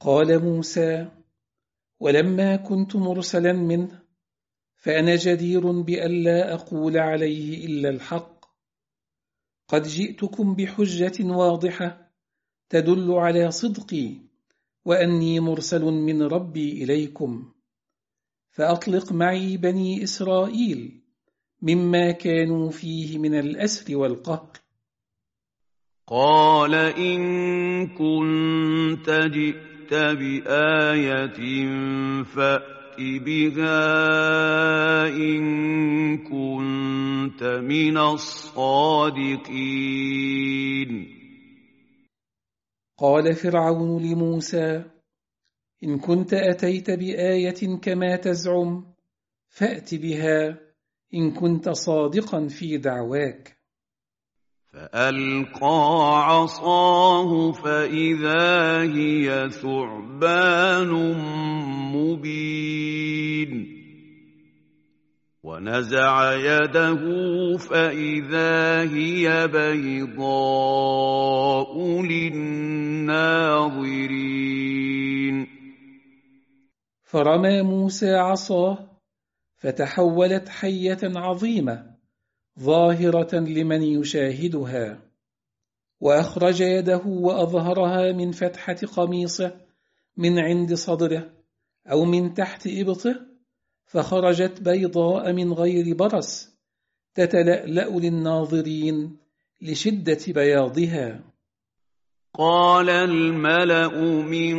قال موسى ولما كنت مرسلا منه فأنا جدير بألا أقول عليه إلا الحق. قد جئتكم بحجة واضحة تدل على صدقي وأني مرسل من ربي إليكم. فأطلق معي بني إسرائيل مما كانوا فيه من الأسر والقهر. قال إن كنت جئت جئت بآية فأت بها إن كنت من الصادقين. قال فرعون لموسى إن كنت أتيت بآية كما تزعم فأت بها إن كنت صادقا في دعواك. فألقى عصاه فإذا هي ثعبان مبين. ونزع يده فإذا هي بيضاء للناظرين. فرمى موسى عصاه فتحولت حية عظيمة ظاهرة لمن يشاهدها وأخرج يده وأظهرها من فتحة قميصه من عند صدره أو من تحت إبطه فخرجت بيضاء من غير برص تتلألأ للناظرين لشدة بياضها. قال الملأ من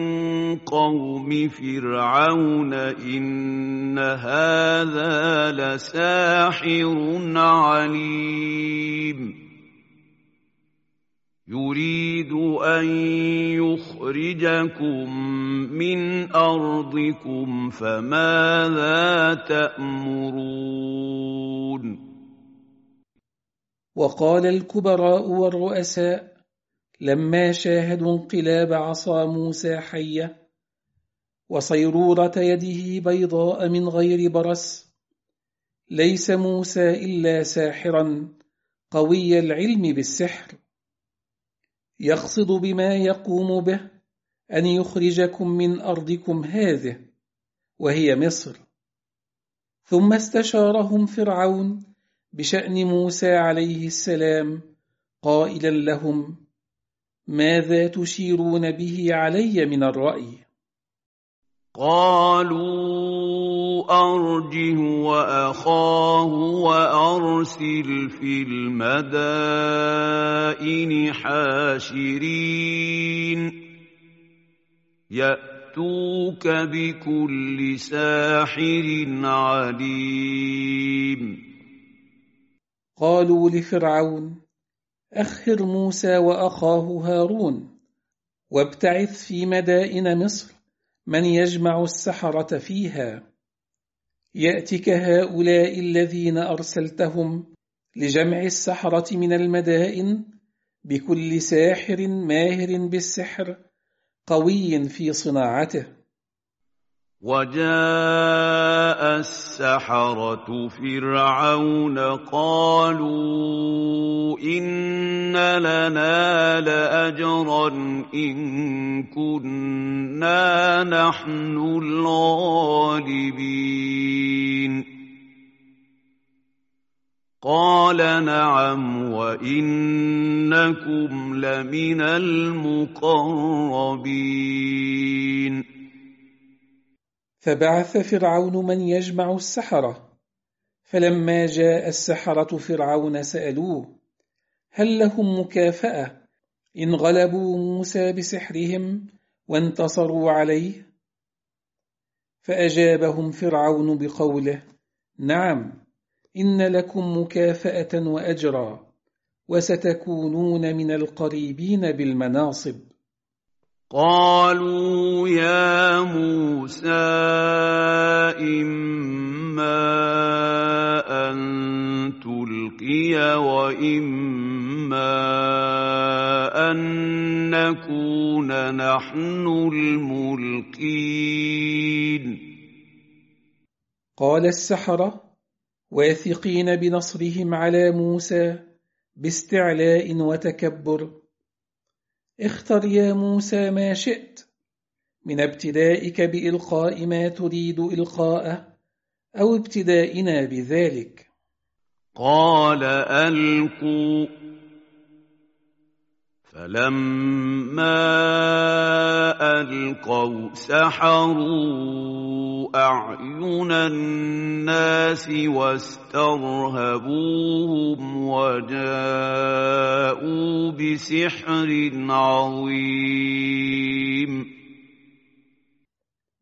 قوم فرعون إن هذا لساحر عليم. يريد أن يخرجكم من أرضكم فماذا تأمرون؟ وقال الكبراء والرؤساء لما شاهدوا انقلاب عصا موسى حية وصيرورة يده بيضاء من غير برس ليس موسى إلا ساحرا قوي العلم بالسحر. يقصد بما يقوم به أن يخرجكم من أرضكم هذه وهي مصر. ثم استشارهم فرعون بشأن موسى عليه السلام قائلا لهم ماذا تشيرون به علي من الرأي؟ قالوا أرجه وأخاه وأرسل في المدائن حاشرين. يأتوك بكل ساحر عليم. قالوا لفرعون أخر موسى وأخاه هارون وابتعث في مدائن مصر من يجمع السحرة فيها. يأتك هؤلاء الذين أرسلتهم لجمع السحرة من المدائن بكل ساحر ماهر بالسحر قوي في صناعته. وجاء السحرة فرعون قالوا إن لنا لأجرا إن كنا نحن الغالبين. قال نعم وإنكم لمن المقربين. فبعث فرعون من يجمع السحرة. فلما جاء السحرة فرعون سألوه هل لهم مكافأة؟ إن غلبوا موسى بسحرهم وانتصروا عليه. فأجابهم فرعون بقوله نعم إن لكم مكافأة وأجرا وستكونون من القريبين بالمناصب. قالوا يا موسى إما أن تلقي وإما أن نكون نحن الملقين. قال السحرة واثقين بنصرهم على موسى باستعلاء وتكبر. اختر يا موسى ما شئت. من ابتدائك بإلقاء ما تريد إلقاءه أو ابتدائنا بذلك. قال ألقوا. فلما ألقوا سحروا. أعين الناس واسترهبوهم وجاءوا بسحر عظيم.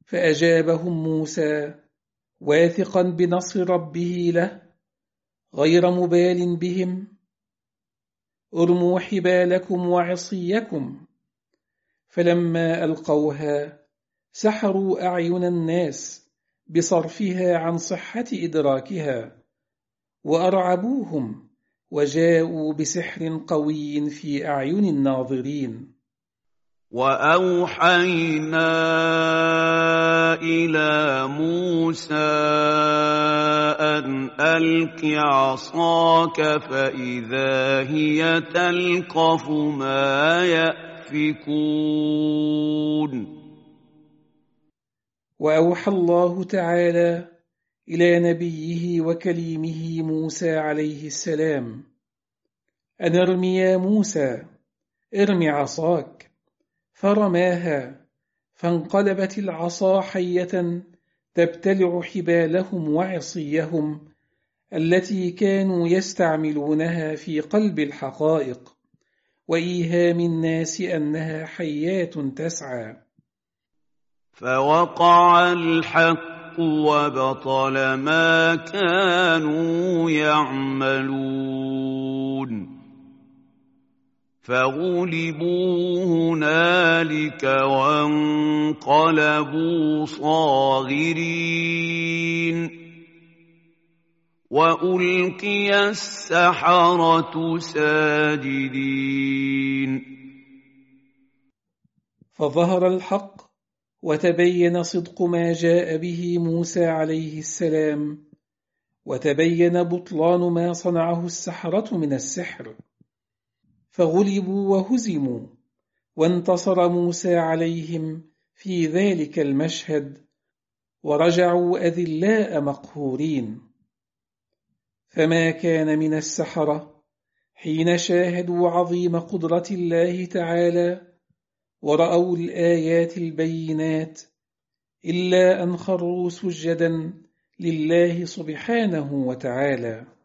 فأجابهم موسى واثقا بنصر ربه له غير مبال بهم ارموا حبالكم وعصيكم. فلما ألقوها سحروا أعين الناس بصرفها عن صحة إدراكها وأرعبوهم وجاءوا بسحر قوي في أعين الناظرين. وأوحينا إلى موسى أن ألق عصاك فإذا هي تلقف ما يأفكون. وأوحى الله تعالى إلى نبيه وكليمه موسى عليه السلام أن ارم يا موسى ارم عصاك. فرماها فانقلبت العصا حية تبتلع حبالهم وعصيهم التي كانوا يستعملونها في قلب الحقائق وايهام الناس أنها حيات تسعى. فوقع الحق وبطل ما كانوا يعملون فغلبوا هنالك وانقلبوا صاغرين وألقي السحرة ساجدين فظهر الحق وتبين صدق ما جاء به موسى عليه السلام وتبين بطلان ما صنعه السحرة من السحر. فغلبوا وهزموا وانتصر موسى عليهم في ذلك المشهد ورجعوا أذلاء مقهورين. فما كان من السحرة حين شاهدوا عظيم قدرة الله تعالى ورأوا الآيات البينات إلا أن خروا سجدا لله سبحانه وتعالى.